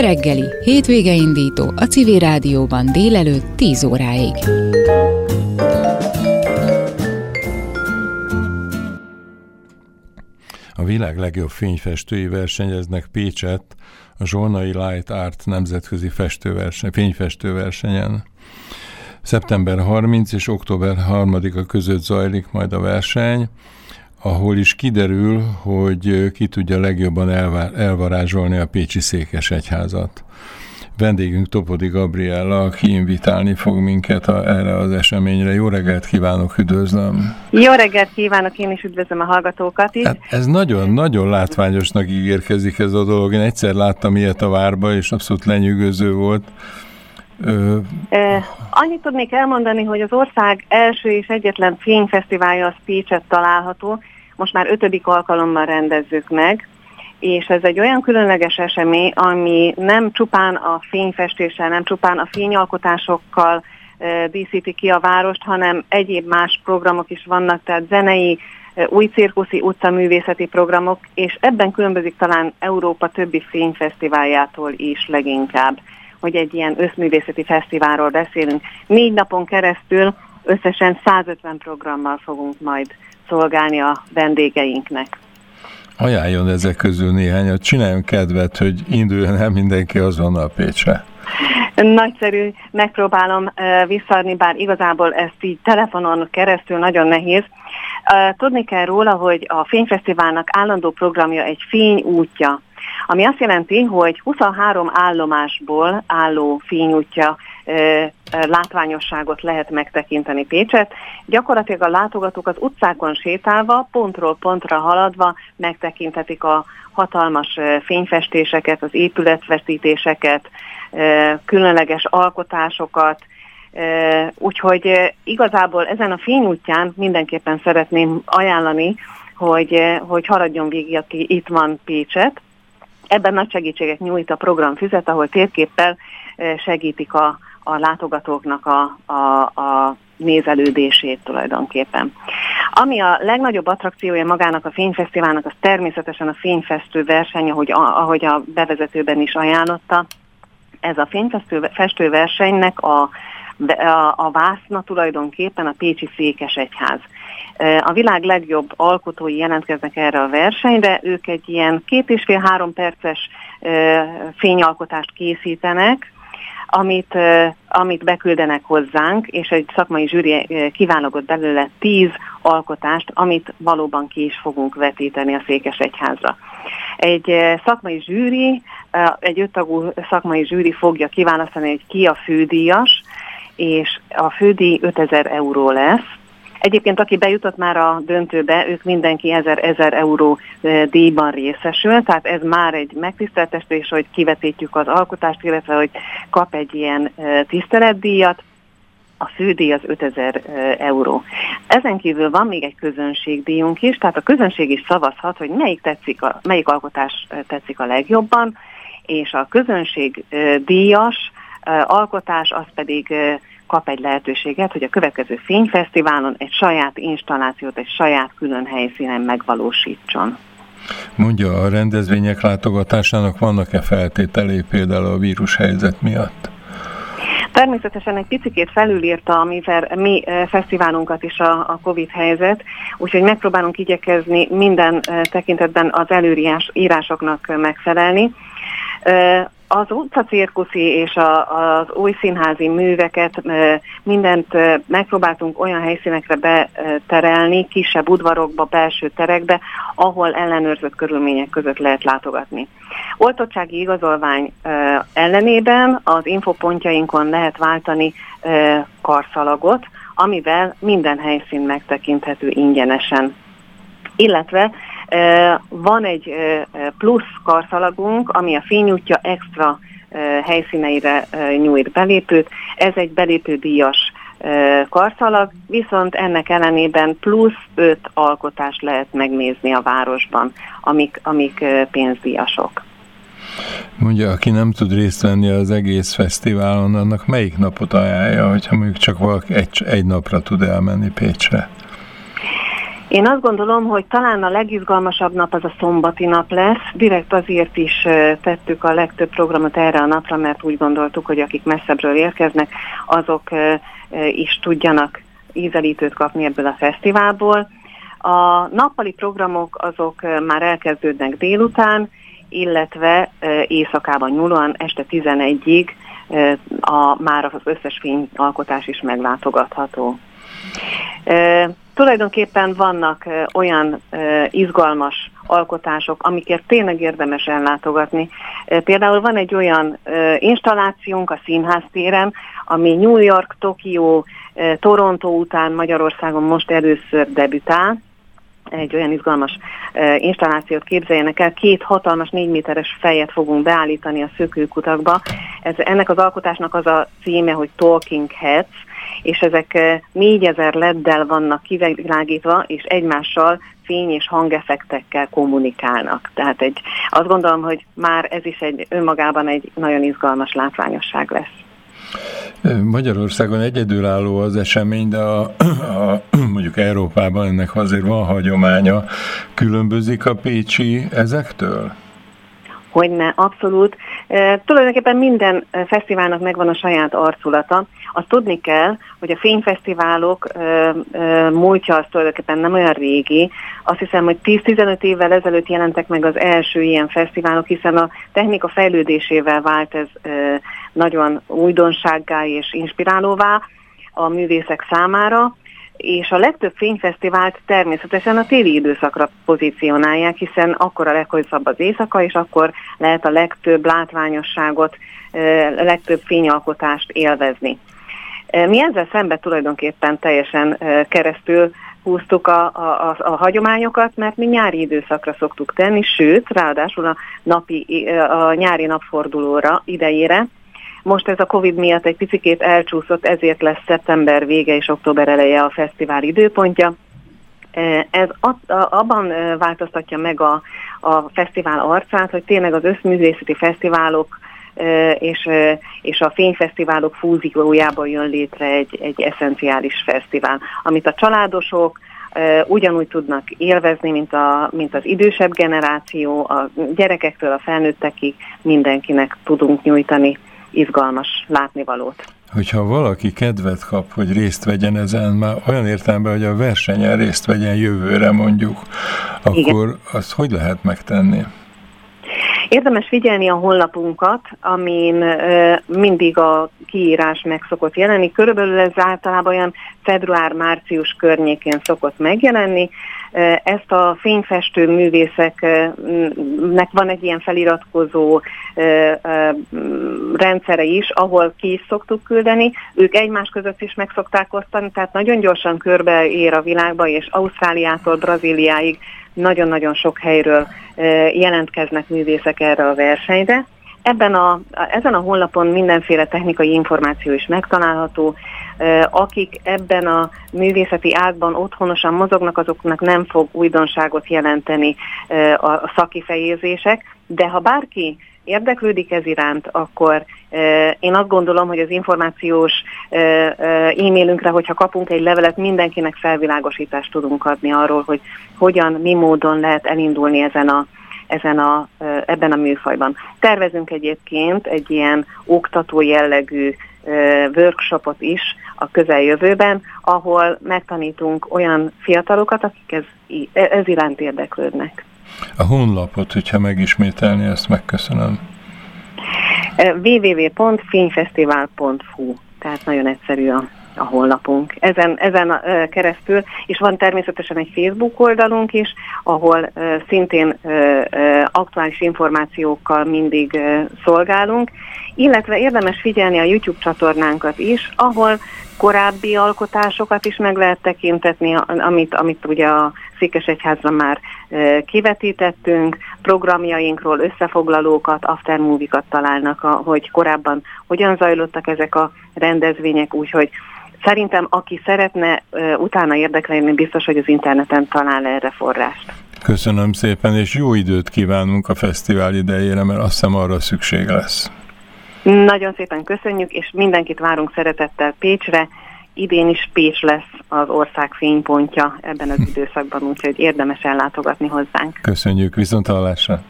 Reggeli, hétvége indító a Civil Rádióban délelőtt 10 óráig. A világ legjobb fényfestői versenyeznek Pécset a Zsolnai Light Art nemzetközi festőverseny, fényfestőversenyen. Szeptember 30 és október 3-a között zajlik majd a verseny, ahol is kiderül, hogy ki tudja legjobban elvarázsolni a Pécsi Székesegyházat. Vendégünk Topodi Gabriella, aki invitálni fog minket a, erre az eseményre. Jó reggelt kívánok, üdvözlöm! Jó reggelt kívánok, én is üdvözlöm a hallgatókat is. Hát ez nagyon-nagyon látványosnak ígérkezik ez a dolog. Én egyszer láttam ilyet a várba, és abszolút lenyűgöző volt. Ö... Annyit tudnék elmondani, hogy az ország első és egyetlen fényfesztiválja a Pécset található. Most már ötödik alkalommal rendezzük meg és ez egy olyan különleges esemény, ami nem csupán a fényfestéssel, nem csupán a fényalkotásokkal díszíti ki a várost, hanem egyéb más programok is vannak, tehát zenei, új cirkuszi, utcaművészeti programok, és ebben különbözik talán Európa többi fényfesztiváljától is leginkább, hogy egy ilyen összművészeti fesztiválról beszélünk. Négy napon keresztül összesen 150 programmal fogunk majd szolgálni a vendégeinknek. Ajánljon ezek közül néhányat, csináljon kedvet, hogy induljon el mindenki azonnal Pécsre. Nagyszerű, megpróbálom visszaadni, bár igazából ezt így telefonon keresztül nagyon nehéz. Tudni kell róla, hogy a Fényfesztiválnak állandó programja egy fény útja, ami azt jelenti, hogy 23 állomásból álló fényútja látványosságot lehet megtekinteni Pécset. Gyakorlatilag a látogatók az utcákon sétálva, pontról pontra haladva megtekinthetik a hatalmas fényfestéseket, az épületvetítéseket, különleges alkotásokat, úgyhogy igazából ezen a fényútján mindenképpen szeretném ajánlani, hogy, hogy haradjon végig, aki itt van Pécset. Ebben nagy segítséget nyújt a program füzet, ahol térképpel segítik a, a látogatóknak a, a, a nézelődését tulajdonképpen. Ami a legnagyobb attrakciója magának a fényfesztiválnak, az természetesen a fényfestő verseny, ahogy a, ahogy a bevezetőben is ajánlotta. Ez a fényfestő versenynek a, a, a vászna tulajdonképpen a Pécsi Székesegyház. A világ legjobb alkotói jelentkeznek erre a versenyre, ők egy ilyen két és fél-három perces fényalkotást készítenek, amit, amit beküldenek hozzánk, és egy szakmai zsűri kiválogott belőle tíz alkotást, amit valóban ki is fogunk vetíteni a Székesegyházra. Egy szakmai zsűri, egy öttagú szakmai zsűri fogja kiválasztani, hogy ki a fődíjas, és a fődíj 5000 euró lesz, Egyébként, aki bejutott már a döntőbe, ők mindenki 1000-1000 euró díjban részesül, tehát ez már egy megtiszteltetés, hogy kivetítjük az alkotást, illetve hogy kap egy ilyen tiszteletdíjat, a fődíj az 5000 euró. Ezen kívül van még egy közönségdíjunk is, tehát a közönség is szavazhat, hogy melyik, tetszik a, melyik alkotás tetszik a legjobban, és a közönség díjas alkotás az pedig kap egy lehetőséget, hogy a következő fényfesztiválon egy saját installációt, egy saját külön helyszínen megvalósítson. Mondja, a rendezvények látogatásának vannak-e feltételei például a vírushelyzet miatt? Természetesen egy picit felülírta a mi, mi fesztiválunkat is a, a Covid helyzet, úgyhogy megpróbálunk igyekezni minden tekintetben az előírásoknak megfelelni. Az utcacirkuszi és a, az új színházi műveket mindent megpróbáltunk olyan helyszínekre beterelni, kisebb udvarokba, belső terekbe, ahol ellenőrzött körülmények között lehet látogatni. Oltottsági igazolvány ellenében az infopontjainkon lehet váltani karszalagot, amivel minden helyszín megtekinthető ingyenesen. Illetve van egy plusz karszalagunk, ami a fényútja extra helyszíneire nyújt belépőt. Ez egy belépődíjas karszalag, viszont ennek ellenében plusz öt alkotást lehet megnézni a városban, amik, amik pénzdíjasok. Mondja, aki nem tud részt venni az egész fesztiválon, annak melyik napot ajánlja, hogyha mondjuk csak valaki egy, egy napra tud elmenni Pécsre? Én azt gondolom, hogy talán a legizgalmasabb nap az a szombati nap lesz. Direkt azért is tettük a legtöbb programot erre a napra, mert úgy gondoltuk, hogy akik messzebbről érkeznek, azok is tudjanak ízelítőt kapni ebből a fesztiválból. A nappali programok azok már elkezdődnek délután, illetve éjszakában nyúlóan este 11-ig a, már az összes fényalkotás is meglátogatható. Tulajdonképpen vannak olyan izgalmas alkotások, amikért tényleg érdemes ellátogatni. Például van egy olyan installációnk a Színház téren, ami New York, Tokió, Toronto után Magyarországon most először debütál, egy olyan izgalmas uh, installációt képzeljenek el, két hatalmas négy méteres fejet fogunk beállítani a szökőkutakba. Ez, ennek az alkotásnak az a címe, hogy Talking Heads, és ezek uh, 4000 leddel vannak kivilágítva, és egymással fény és hangeffektekkel kommunikálnak. Tehát egy, azt gondolom, hogy már ez is egy önmagában egy nagyon izgalmas látványosság lesz. Magyarországon egyedülálló az esemény, de a, a, mondjuk Európában ennek azért van hagyománya. Különbözik a Pécsi ezektől? Hogyne, abszolút. Tulajdonképpen minden fesztiválnak megvan a saját arculata. Azt tudni kell, hogy a fényfesztiválok múltja az tulajdonképpen nem olyan régi. Azt hiszem, hogy 10-15 évvel ezelőtt jelentek meg az első ilyen fesztiválok, hiszen a technika fejlődésével vált ez nagyon újdonsággá és inspirálóvá a művészek számára és a legtöbb fényfesztivált természetesen a téli időszakra pozícionálják, hiszen akkor a leghosszabb az éjszaka, és akkor lehet a legtöbb látványosságot, a legtöbb fényalkotást élvezni. Mi ezzel szemben tulajdonképpen teljesen keresztül húztuk a, a, a, a hagyományokat, mert mi nyári időszakra szoktuk tenni, sőt, ráadásul a, napi, a nyári napfordulóra idejére, most ez a Covid miatt egy picikét elcsúszott, ezért lesz szeptember vége és október eleje a fesztivál időpontja. E, ez abban e, változtatja meg a, a fesztivál arcát, hogy tényleg az összművészeti fesztiválok e, és, és a fényfesztiválok fúziójában jön létre egy, egy eszenciális fesztivál, amit a családosok, ugyanúgy tudnak élvezni, mint, a, mint az idősebb generáció, a gyerekektől a felnőttekig mindenkinek tudunk nyújtani izgalmas látnivalót. Hogyha valaki kedvet kap, hogy részt vegyen ezen, már olyan értelemben, hogy a versenyen részt vegyen jövőre mondjuk, akkor Igen. azt hogy lehet megtenni? Érdemes figyelni a honlapunkat, amin mindig a kiírás meg szokott jelenni. Körülbelül ez általában olyan február-március környékén szokott megjelenni. Ezt a fényfestő művészeknek van egy ilyen feliratkozó rendszere is, ahol ki is szoktuk küldeni. Ők egymás között is meg szokták osztani, tehát nagyon gyorsan körbe ér a világba, és Ausztráliától Brazíliáig nagyon-nagyon sok helyről jelentkeznek művészek erre a versenyre. Ebben a, ezen a honlapon mindenféle technikai információ is megtalálható. Akik ebben a művészeti ágban otthonosan mozognak, azoknak nem fog újdonságot jelenteni a szakifejezések, de ha bárki érdeklődik ez iránt, akkor én azt gondolom, hogy az információs e-mailünkre, hogyha kapunk egy levelet, mindenkinek felvilágosítást tudunk adni arról, hogy hogyan, mi módon lehet elindulni ezen a, ezen a, ebben a műfajban. Tervezünk egyébként egy ilyen oktató jellegű workshopot is a közeljövőben, ahol megtanítunk olyan fiatalokat, akik ez, ez iránt érdeklődnek. A honlapot, hogyha megismételni, ezt megköszönöm. www.fényfesztivál.hu Tehát nagyon egyszerű a, a honlapunk. Ezen, ezen a, keresztül, és van természetesen egy Facebook oldalunk is, ahol szintén aktuális információkkal mindig szolgálunk, illetve érdemes figyelni a YouTube csatornánkat is, ahol korábbi alkotásokat is meg lehet tekintetni, amit, amit ugye a Székesegyházra már e, kivetítettünk, programjainkról összefoglalókat, aftermovie-kat találnak, a, hogy korábban hogyan zajlottak ezek a rendezvények, úgyhogy szerintem aki szeretne e, utána érdekelni, biztos, hogy az interneten talál erre forrást. Köszönöm szépen, és jó időt kívánunk a fesztivál idejére, mert azt hiszem arra szükség lesz. Nagyon szépen köszönjük, és mindenkit várunk szeretettel Pécsre, idén is Pécs lesz az ország fénypontja ebben az időszakban, úgyhogy érdemes ellátogatni hozzánk. Köszönjük, viszont hallásra!